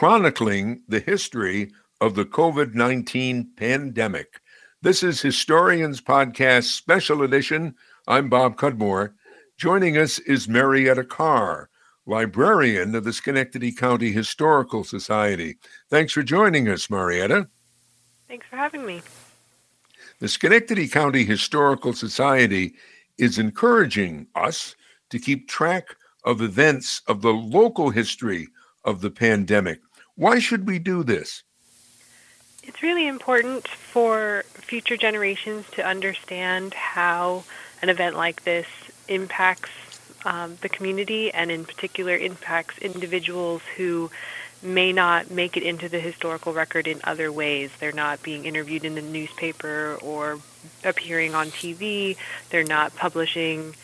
chronicling the history of the COVID 19 pandemic. This is Historians Podcast Special Edition. I'm Bob Cudmore. Joining us is Marietta Carr, librarian of the Schenectady County Historical Society. Thanks for joining us, Marietta. Thanks for having me. The Schenectady County Historical Society is encouraging us to keep track of events of the local history of the pandemic. Why should we do this? It's really important for future generations to understand how an event like this impacts um, the community and, in particular, impacts individuals who may not make it into the historical record in other ways. They're not being interviewed in the newspaper or appearing on TV. They're not publishing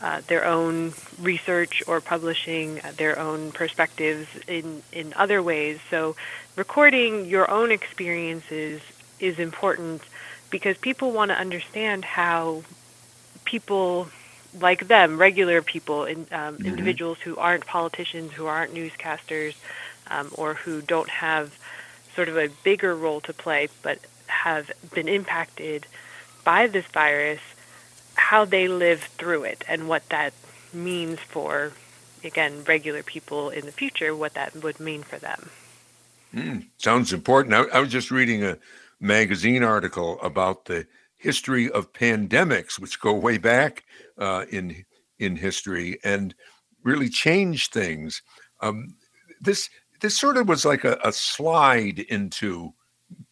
uh, their own research or publishing their own perspectives in, in other ways. So recording your own experiences is important because people want to understand how people like them, regular people, in, um, mm-hmm. individuals who aren't politicians, who aren't newscasters, um, or who don't have sort of a bigger role to play but have been impacted by this virus, how they live through it and what that means for, again, regular people in the future, what that would mean for them. Mm, sounds important. I, I was just reading a magazine article about the history of pandemics, which go way back uh, in in history and really change things. Um, this this sort of was like a, a slide into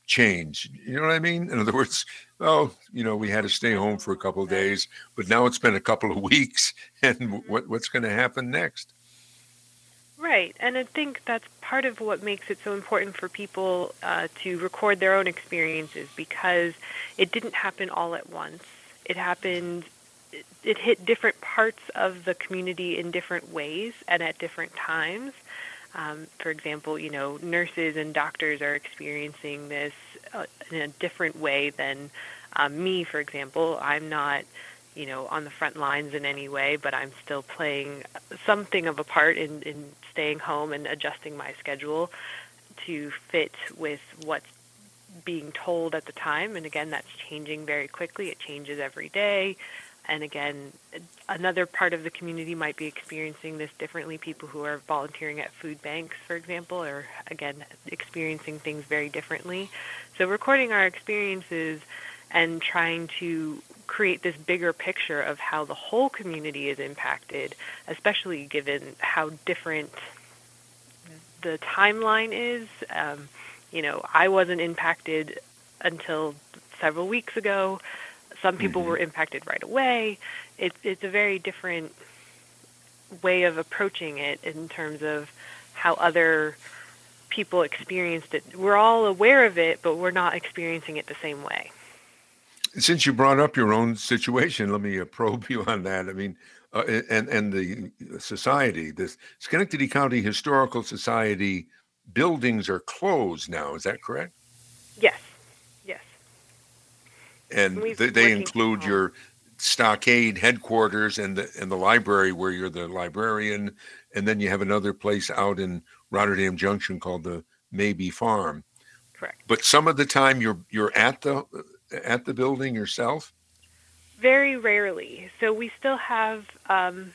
change. You know what I mean? In other words, oh, you know, we had to stay home for a couple of days, but now it's been a couple of weeks, and what, what's going to happen next? Right, and I think that's part of what makes it so important for people uh, to record their own experiences because it didn't happen all at once. It happened, it, it hit different parts of the community in different ways and at different times. Um, for example, you know, nurses and doctors are experiencing this uh, in a different way than um, me, for example. I'm not, you know, on the front lines in any way, but I'm still playing something of a part in, in staying home and adjusting my schedule to fit with what's being told at the time. And again, that's changing very quickly. It changes every day. And again, another part of the community might be experiencing this differently. People who are volunteering at food banks, for example, are again experiencing things very differently. So recording our experiences and trying to create this bigger picture of how the whole community is impacted, especially given how different the timeline is. Um, you know, I wasn't impacted until several weeks ago. Some people mm-hmm. were impacted right away. It's it's a very different way of approaching it in terms of how other people experienced it. We're all aware of it, but we're not experiencing it the same way. Since you brought up your own situation, let me uh, probe you on that. I mean, uh, and and the society, this Schenectady County Historical Society buildings are closed now. Is that correct? Yes Yes. and they, they include your stockade headquarters and the and the library where you're the librarian, and then you have another place out in Rotterdam Junction called the Mabee Farm. Correct. But some of the time you're you're at the at the building yourself. Very rarely. So we still have um,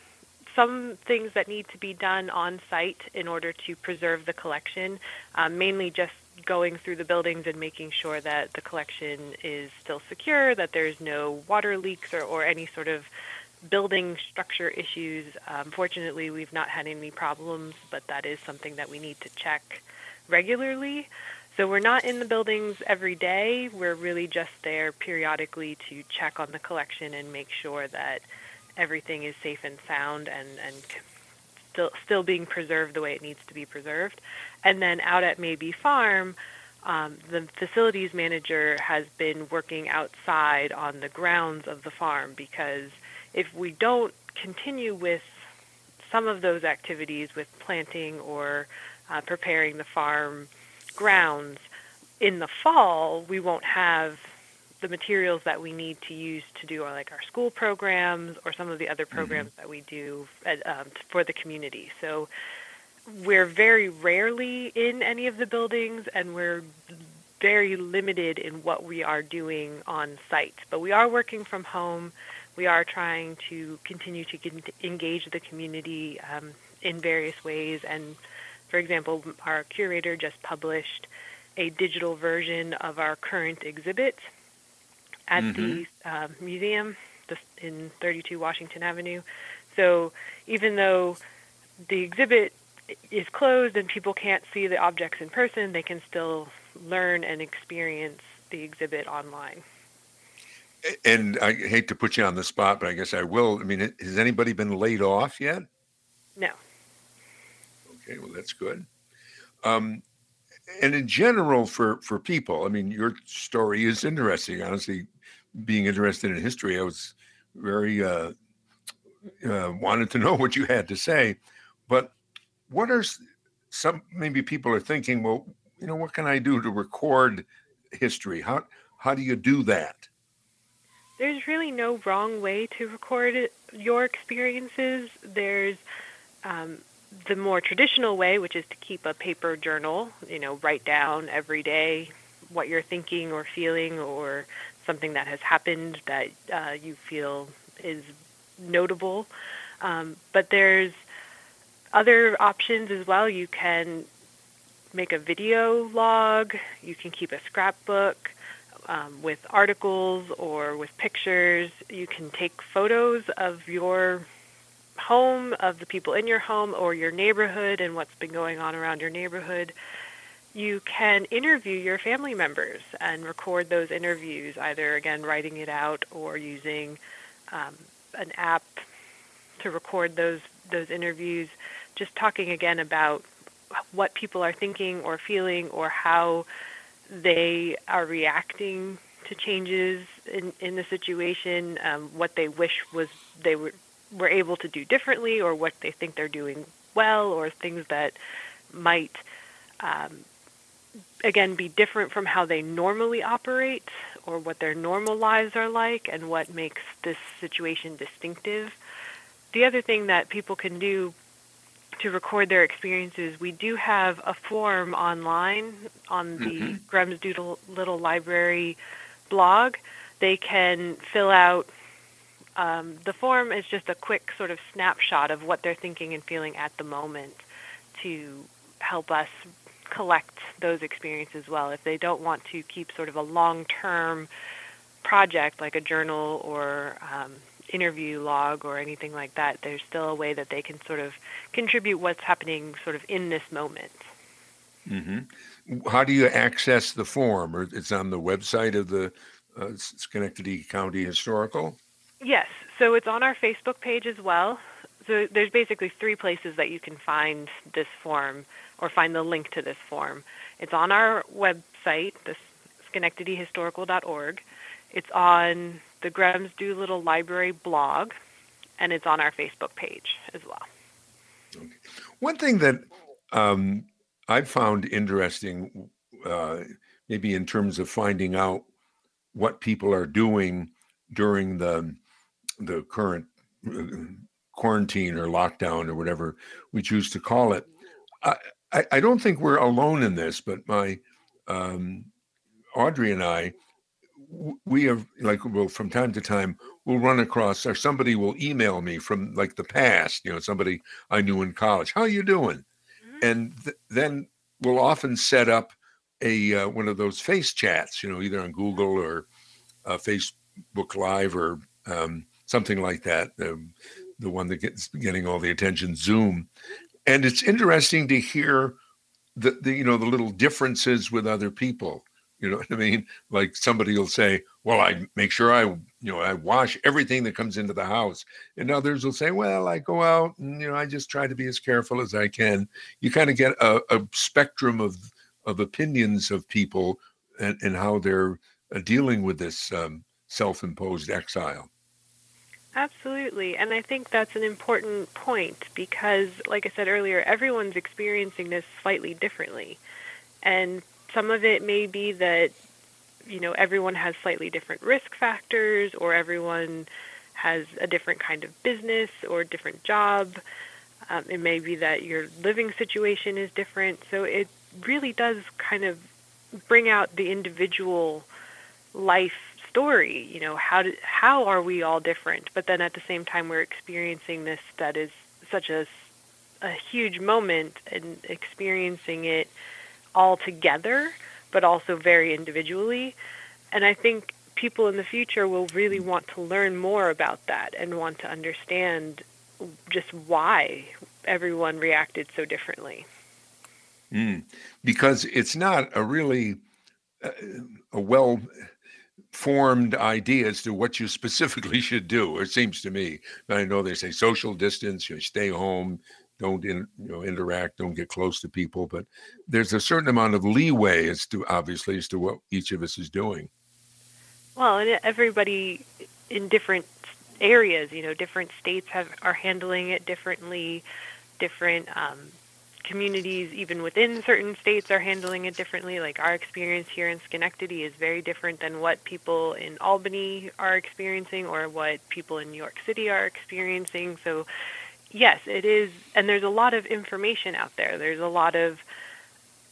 some things that need to be done on site in order to preserve the collection, um, mainly just going through the buildings and making sure that the collection is still secure, that there's no water leaks or, or any sort of building structure issues. Um, fortunately, we've not had any problems, but that is something that we need to check regularly. So we're not in the buildings every day. We're really just there periodically to check on the collection and make sure that everything is safe and sound and, and still still being preserved the way it needs to be preserved. And then out at Mabee Farm, um, the facilities manager has been working outside on the grounds of the farm because if we don't continue with some of those activities with planting or uh, preparing the farm grounds in the fall, we won't have the materials that we need to use to do our, like our school programs or some of the other mm-hmm. programs mm-hmm. that we do at, um, for the community. So we're very rarely in any of the buildings, and we're very limited in what we are doing on site. But we are working from home. We are trying to continue to engage the community um, in various ways. And for example, our curator just published a digital version of our current exhibit at mm-hmm. the uh, museum in 32 Washington Avenue. So even though the exhibit is closed and people can't see the objects in person, they can still learn and experience the exhibit online. And I hate to put you on the spot, but I guess I will. I mean, has anybody been laid off yet? No. Okay, well, that's good. Um, and in general, for for people, I mean, your story is interesting. Honestly, being interested in history, I was very uh, uh, wanted to know what you had to say. But what are some maybe people are thinking? Well, you know, what can I do to record history? How how do you do that? There's really no wrong way to record your experiences. There's um, the more traditional way, which is to keep a paper journal. You know, write down every day what you're thinking or feeling, or something that has happened that uh, you feel is notable. Um, but there's other options as well. You can make a video log. You can keep a scrapbook um, with articles or with pictures. You can take photos of your home, of the people in your home or your neighborhood and what's been going on around your neighborhood. You can interview your family members and record those interviews, either again writing it out or using um, an app to record those those interviews. Just talking again about what people are thinking or feeling or how they are reacting to changes in, in the situation, um, what they wish was they were, were able to do differently or what they think they're doing well or things that might, um, again, be different from how they normally operate or what their normal lives are like and what makes this situation distinctive. The other thing that people can do to record their experiences, we do have a form online on the mm-hmm. Grems Doolittle Library blog. They can fill out um, the form is just a quick sort of snapshot of what they're thinking and feeling at the moment to help us collect those experiences well. If they don't want to keep sort of a long-term project like a journal or um, interview log or anything like that, there's still a way that they can sort of contribute what's happening sort of in this moment. Mm-hmm. How do you access the form? Or it's on the website of the uh, Schenectady County Historical? Yes, so it's on our Facebook page as well. So there's basically three places that you can find this form or find the link to this form. It's on our website, the schenectadyhistorical.org. It's on the Grems Doolittle Library blog, and it's on our Facebook page as well. Okay. One thing that um, I found interesting, uh, maybe in terms of finding out what people are doing during the the current uh, quarantine or lockdown or whatever we choose to call it. I, I, I don't think we're alone in this, but my um, Audrey and I we are like well from time to time we'll run across or somebody will email me from like the past you know somebody i knew in college how you doing? Mm-hmm. and th- then we'll often set up a uh, one of those face chats you know either on google or uh, facebook live or um, something like that um, the one that gets getting all the attention zoom. And it's interesting to hear the, the you know the little differences with other people you know what I mean? Like somebody will say, "Well, I make sure I, you know, I wash everything that comes into the house," and others will say, "Well, I go out and you know, I just try to be as careful as I can." You kind of get a, a spectrum of of opinions of people and, and how they're uh, dealing with this um, self-imposed exile. Absolutely. And I think that's an important point because, like I said earlier, everyone's experiencing this slightly differently. And some of it may be that you know everyone has slightly different risk factors or everyone has a different kind of business or different job Um, it may be that your living situation is different. So it really does kind of bring out the individual life story. You know, how do, how are we all different? But then at the same time, we're experiencing this that is such a a huge moment and experiencing it all together, but also very individually. And I think people in the future will really want to learn more about that and want to understand just why everyone reacted so differently. Mm, because it's not a really uh, a well formed idea as to what you specifically should do. It seems to me. I know they say social distance, you stay home, don't in, you know interact, don't get close to people, but there's a certain amount of leeway as to obviously as to what each of us is doing. Well, and everybody in different areas, you know, different states have are handling it differently. Different um, communities, even within certain states, are handling it differently. Like our experience here in Schenectady is very different than what people in Albany are experiencing or what people in New York City are experiencing. So, yes, it is, and there's a lot of information out there. There's a lot of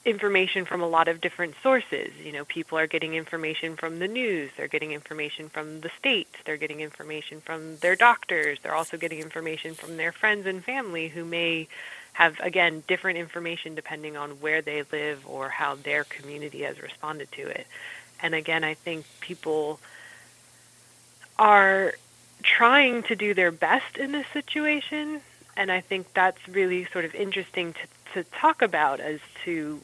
information from a lot of different sources. You know, people are getting information from the news, they're getting information from the state, they're getting information from their doctors, they're also getting information from their friends and family who may have again different information depending on where they live or how their community has responded to it. And again, I think people are trying to do their best in this situation and I think that's really sort of interesting to to talk about as to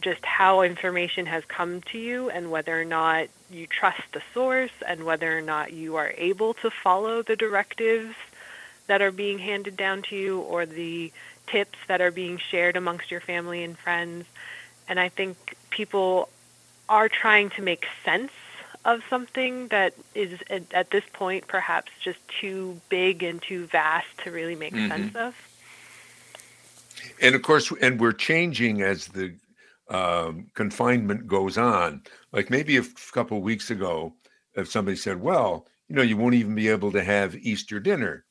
just how information has come to you and whether or not you trust the source and whether or not you are able to follow the directives that are being handed down to you or the tips that are being shared amongst your family and friends. And I think people are trying to make sense of something that is at this point perhaps just too big and too vast to really make mm-hmm. sense of. And of course, and we're changing as the um, confinement goes on. Like maybe a couple weeks ago, if somebody said, "Well, you know, you won't even be able to have Easter dinner,"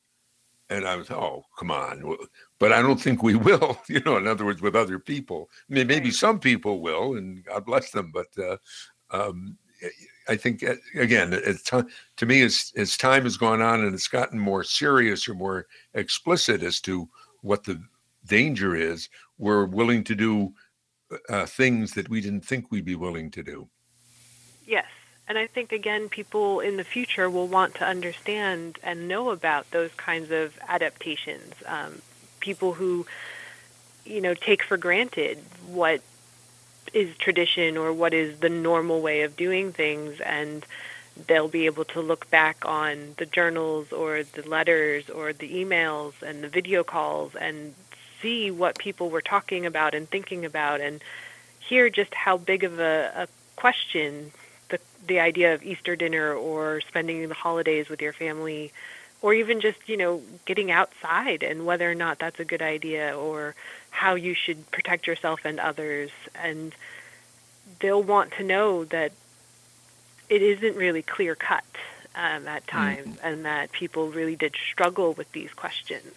and I was, "Oh, come on!" But I don't think we will. You know, in other words, with other people. I mean, maybe some people will, and God bless them. But uh, um, I think uh, again, t- to me, as as time has gone on and it's gotten more serious or more explicit as to what the danger is, we're willing to do uh, things that we didn't think we'd be willing to do. Yes. And I think, again, people in the future will want to understand and know about those kinds of adaptations. Um, people who, you know, take for granted what is tradition or what is the normal way of doing things and they'll be able to look back on the journals or the letters or the emails and the video calls and see what people were talking about and thinking about and hear just how big of a, a question the the idea of Easter dinner or spending the holidays with your family or even just, you know, getting outside and whether or not that's a good idea or how you should protect yourself and others and they'll want to know that it isn't really clear cut um, at mm-hmm. times mm-hmm. and that people really did struggle with these questions.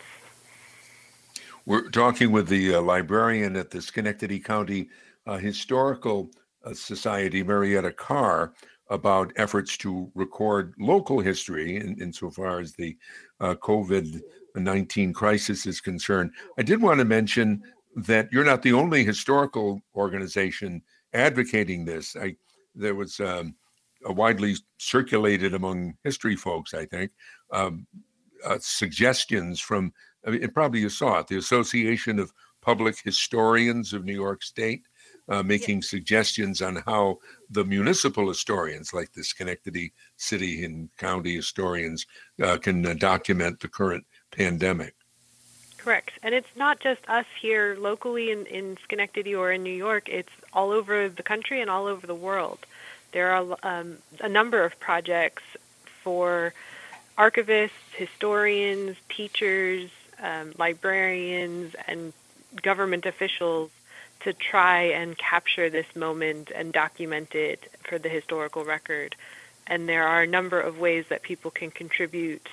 We're talking with the uh, librarian at the Schenectady County uh, Historical uh, Society, Marietta Carr, about efforts to record local history in, insofar as the uh, COVID 19 crisis is concerned. I did want to mention that you're not the only historical organization advocating this. I, there was um, a widely circulated among history folks, I think, um, uh, suggestions from I mean, probably you saw it, the Association of Public Historians of New York State, uh, making suggestions on how the municipal historians, like the Schenectady City and County historians, uh, can uh, document the current pandemic. Correct. And it's not just us here locally in, in Schenectady or in New York, it's all over the country and all over the world. There are um, a number of projects for archivists, historians, teachers, um, librarians and government officials to try and capture this moment and document it for the historical record. And there are a number of ways that people can contribute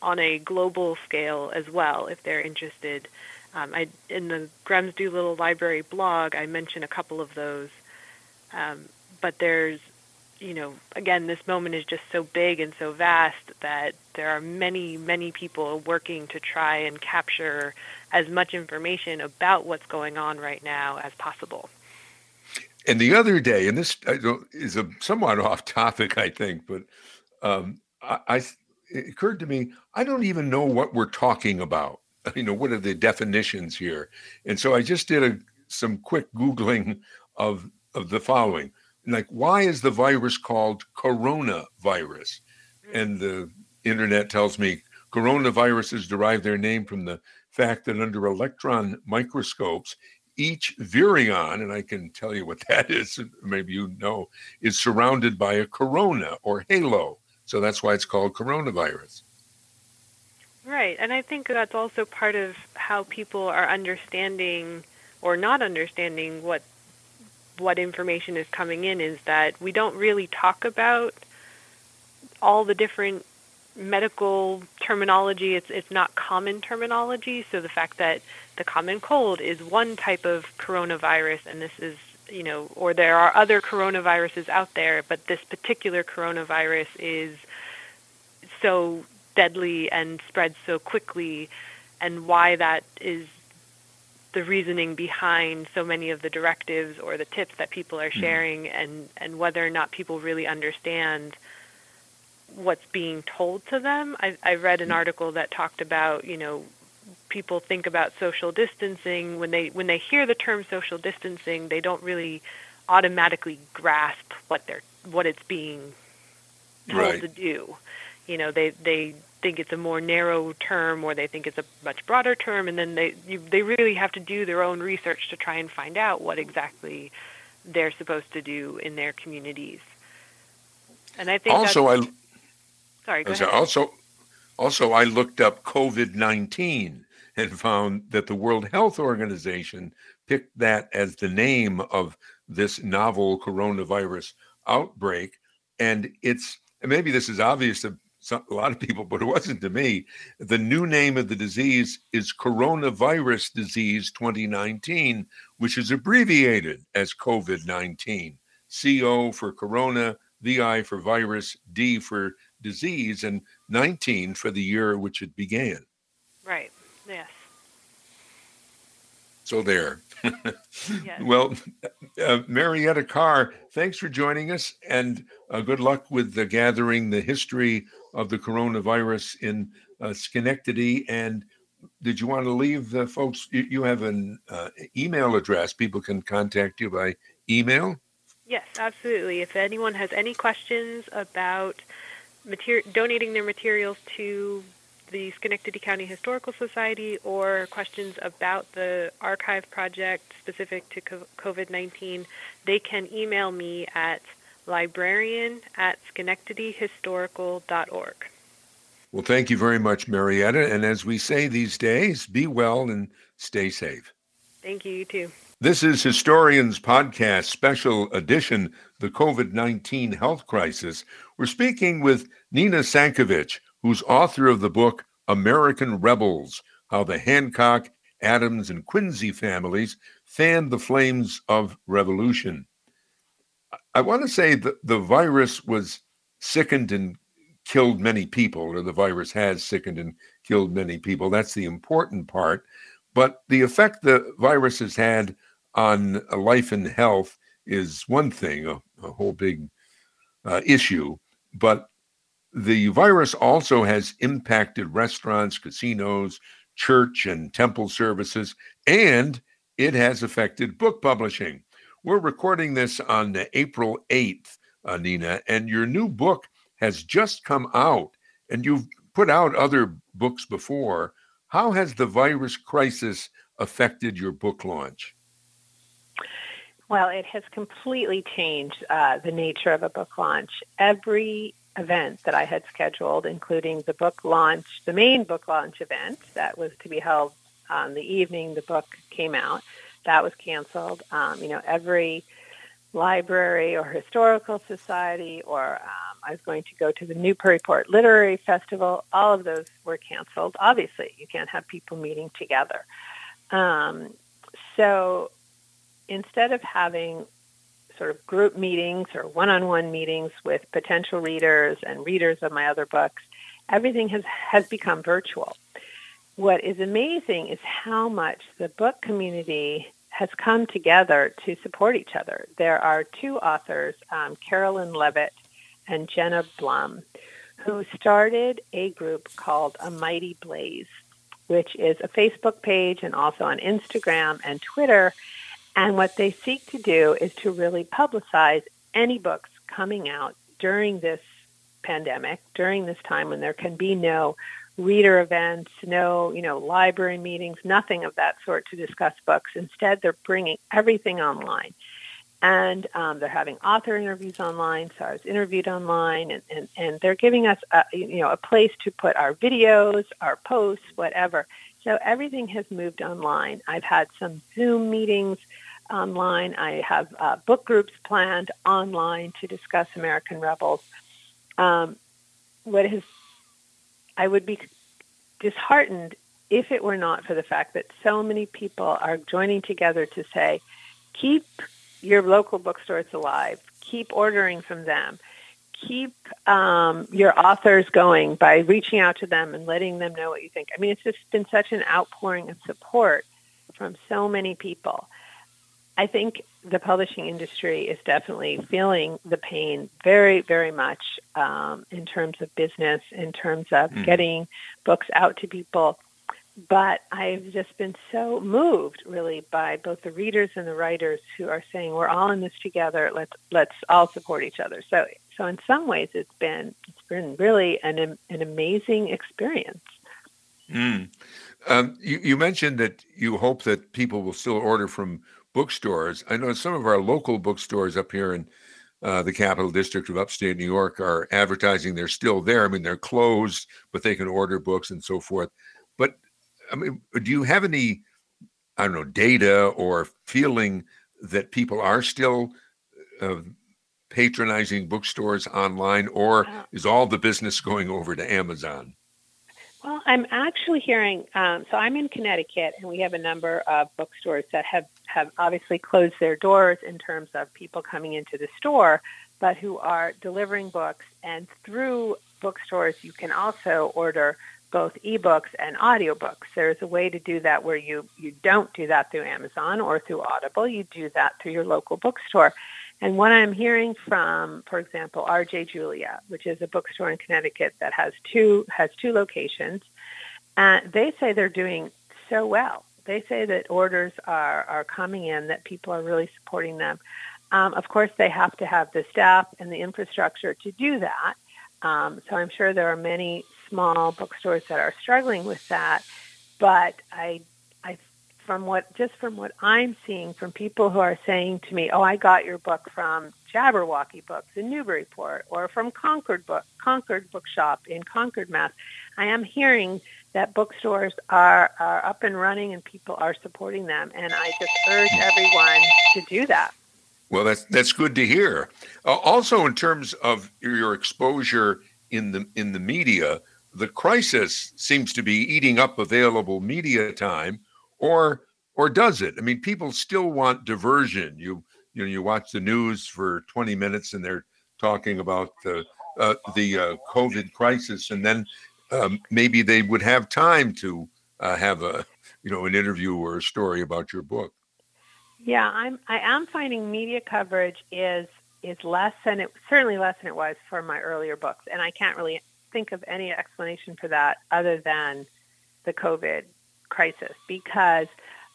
on a global scale as well if they're interested. Um, I, in the Grems Doolittle Library blog, I mention a couple of those. Um, but there's, you know, again, this moment is just so big and so vast that there are many, many people working to try and capture as much information about what's going on right now as possible. And the other day, and this is a somewhat off topic, I think, but um, I, I it occurred to me I don't even know what we're talking about. You know, what are the definitions here? And so I just did a some quick googling of of the following: like, why is the virus called coronavirus? Hmm. And the internet tells me coronaviruses derive their name from the fact that under electron microscopes, each virion, and I can tell you what that is, maybe you know, is surrounded by a corona or halo. So that's why it's called coronavirus. Right. And I think that's also part of how people are understanding or not understanding what what information is coming in is that we don't really talk about all the different medical terminology. It's it's not common terminology. So the fact that the common cold is one type of coronavirus, and this is you know, or there are other coronaviruses out there, but this particular coronavirus is so deadly and spreads so quickly, and why that is the reasoning behind so many of the directives or the tips that people are hmm. sharing, mm. and and whether or not people really understand what's being told to them. I, I read an mm. article that talked about, you know, people think about social distancing when they when they hear the term social distancing, they don't really automatically grasp what they're what it's being told right. to do. You know, they they think it's a more narrow term or they think it's a much broader term and then they you, they really have to do their own research to try and find out what exactly they're supposed to do in their communities. And I think also I Sorry. Also, also, I looked up COVID 19 and found that the World Health Organization picked that as the name of this novel coronavirus outbreak. And it's, and maybe this is obvious to some, a lot of people, but it wasn't to me. The new name of the disease is coronavirus disease 2019, which is abbreviated as COVID 19. CO for corona, VI for virus, D for disease and 19 for the year which it began. Right. Yes. So there. yes. Well, uh, Marietta Carr, thanks for joining us, and uh, good luck with the gathering the history of the coronavirus in uh, Schenectady. And did you want to leave the folks? You, you have an uh, email address. People can contact you by email. Yes, absolutely. If anyone has any questions about donating their materials to the Schenectady County Historical Society or questions about the archive project specific to COVID 19, they can email me at librarian at schenectadyhistorical.org. Well, thank you very much, Marietta. And as we say these days, be well and stay safe. Thank you, you too. This is Historians Podcast Special Edition The COVID 19 Health Crisis. We're speaking with Nina Sankovitch, who's author of the book American Rebels How the Hancock, Adams, and Quincy families fanned the flames of revolution. I want to say that the virus was sickened and killed many people, or the virus has sickened and killed many people. That's the important part. But the effect the virus has had on life and health is one thing, a, a whole big uh, issue. But the virus also has impacted restaurants, casinos, church and temple services, and it has affected book publishing. We're recording this on April 8th, uh, Nina, and your new book has just come out, and you've put out other books before. How has the virus crisis affected your book launch? Well, it has completely changed uh, the nature of a book launch. Every event that I had scheduled, including the book launch, the main book launch event that was to be held on the evening the book came out, that was canceled. Um, you know, every library or historical society or um, I was going to go to the Newburyport Literary Festival. All of those were canceled. Obviously, you can't have people meeting together. Um, so instead of having sort of group meetings or one-on-one meetings with potential readers and readers of my other books, everything has, has become virtual. What is amazing is how much the book community has come together to support each other. There are two authors, um, Caroline Leavitt and Jenna Blum, who started a group called A Mighty Blaze, which is a Facebook page and also on Instagram and Twitter and what they seek to do is to really publicize any books coming out during this pandemic, during this time when there can be no reader events, no, you know, library meetings, nothing of that sort to discuss books. Instead, they're bringing everything online. And um, they're having author interviews online. So I was interviewed online, and, and, and they're giving us, a, you know, a place to put our videos, our posts, whatever. So everything has moved online. I've had some Zoom meetings online. I have uh, book groups planned online to discuss American Rebels. Um, what has I would be disheartened if it were not for the fact that so many people are joining together to say, keep your local bookstores alive, keep ordering from them, keep um, your authors going by reaching out to them and letting them know what you think. I mean, it's just been such an outpouring of support from so many people. I think the publishing industry is definitely feeling the pain very, very much um, in terms of business, in terms of mm. getting books out to people. But I've just been so moved, really, by both the readers and the writers who are saying we're all in this together. Let's let's all support each other. So, so in some ways, it's been it's been really an an amazing experience. Mm. Um, you, you mentioned that you hope that people will still order from bookstores. I know some of our local bookstores up here in uh, the capital district of upstate New York are advertising they're still there. I mean, they're closed, but they can order books and so forth. But I mean, do you have any, I don't know, data or feeling that people are still uh, patronizing bookstores online, or uh, is all the business going over to Amazon? Well, I'm actually hearing. Um, so I'm in Connecticut, and we have a number of bookstores that have have obviously closed their doors in terms of people coming into the store, but who are delivering books. And through bookstores, you can also order both ebooks and audiobooks. There's a way to do that where you you don't do that through Amazon or through Audible. You do that through your local bookstore. And what I'm hearing from, for example, RJ Julia, which is a bookstore in Connecticut that has two has two locations, uh, they say they're doing so well. They say that orders are are coming in, that people are really supporting them. Um, of course, they have to have the staff and the infrastructure to do that. Um, so I'm sure there are many small bookstores that are struggling with that. But I from what just from what I'm seeing from people who are saying to me, "Oh, I got your book from Jabberwocky Books in Newburyport or from Concord Book Concord Bookshop in Concord, Mass." I am hearing that bookstores are are up and running and people are supporting them, and I just urge everyone to do that. Well, that's that's good to hear. Uh, also, in terms of your exposure in the in the media, the crisis seems to be eating up available media time or or does it? I mean, people still want diversion. You you know you watch the news for 20 minutes and they're talking about the uh, the uh, COVID crisis, and then um, maybe they would have time to uh, have a you know an interview or a story about your book. Yeah, I'm I am finding media coverage is is less than it certainly less than it was for my earlier books, and I can't really think of any explanation for that other than the COVID crisis because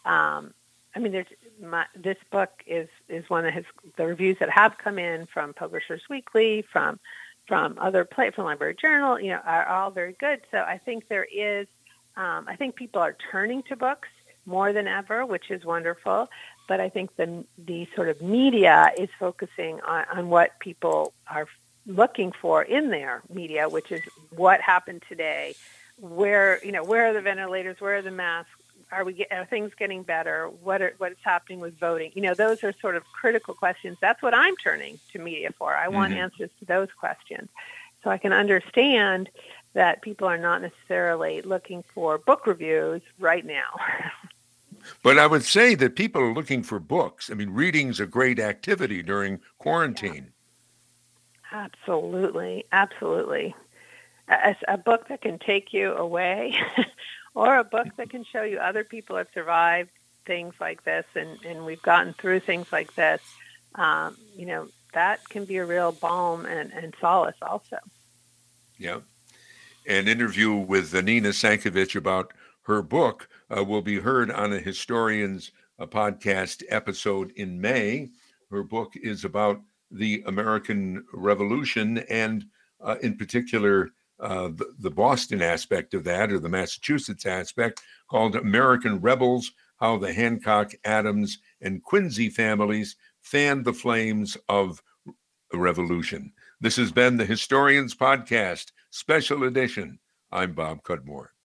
um, I mean, there's my, this book is is one that has the reviews that have come in from Publishers Weekly, from from other play from Library Journal, you know, are all very good. So I think there is, um, I think people are turning to books more than ever, which is wonderful. But I think the the sort of media is focusing on, on what people are looking for in their media, which is what happened today, where you know where are the ventilators, where are the masks, are we are things getting better? What are what's happening with voting? You know, those are sort of critical questions. That's what I'm turning to media for. I want mm-hmm. answers to those questions, so I can understand that people are not necessarily looking for book reviews right now. but I would say that people are looking for books. I mean, reading's a great activity during quarantine. Yeah. Absolutely, absolutely. A, a book that can take you away or a book that can show you other people have survived things like this and, and we've gotten through things like this, um, you know, that can be a real balm and, and solace also. Yeah. An interview with Nina Sankovitch about her book uh, will be heard on a Historians a podcast episode in May. Her book is about the American Revolution and, uh, in particular, uh, the, the, Boston aspect of that, or the Massachusetts aspect, called American Rebels How the Hancock, Adams, and Quincy families fanned the flames of the revolution. This has been the Historians Podcast, special edition. I'm Bob Cudmore.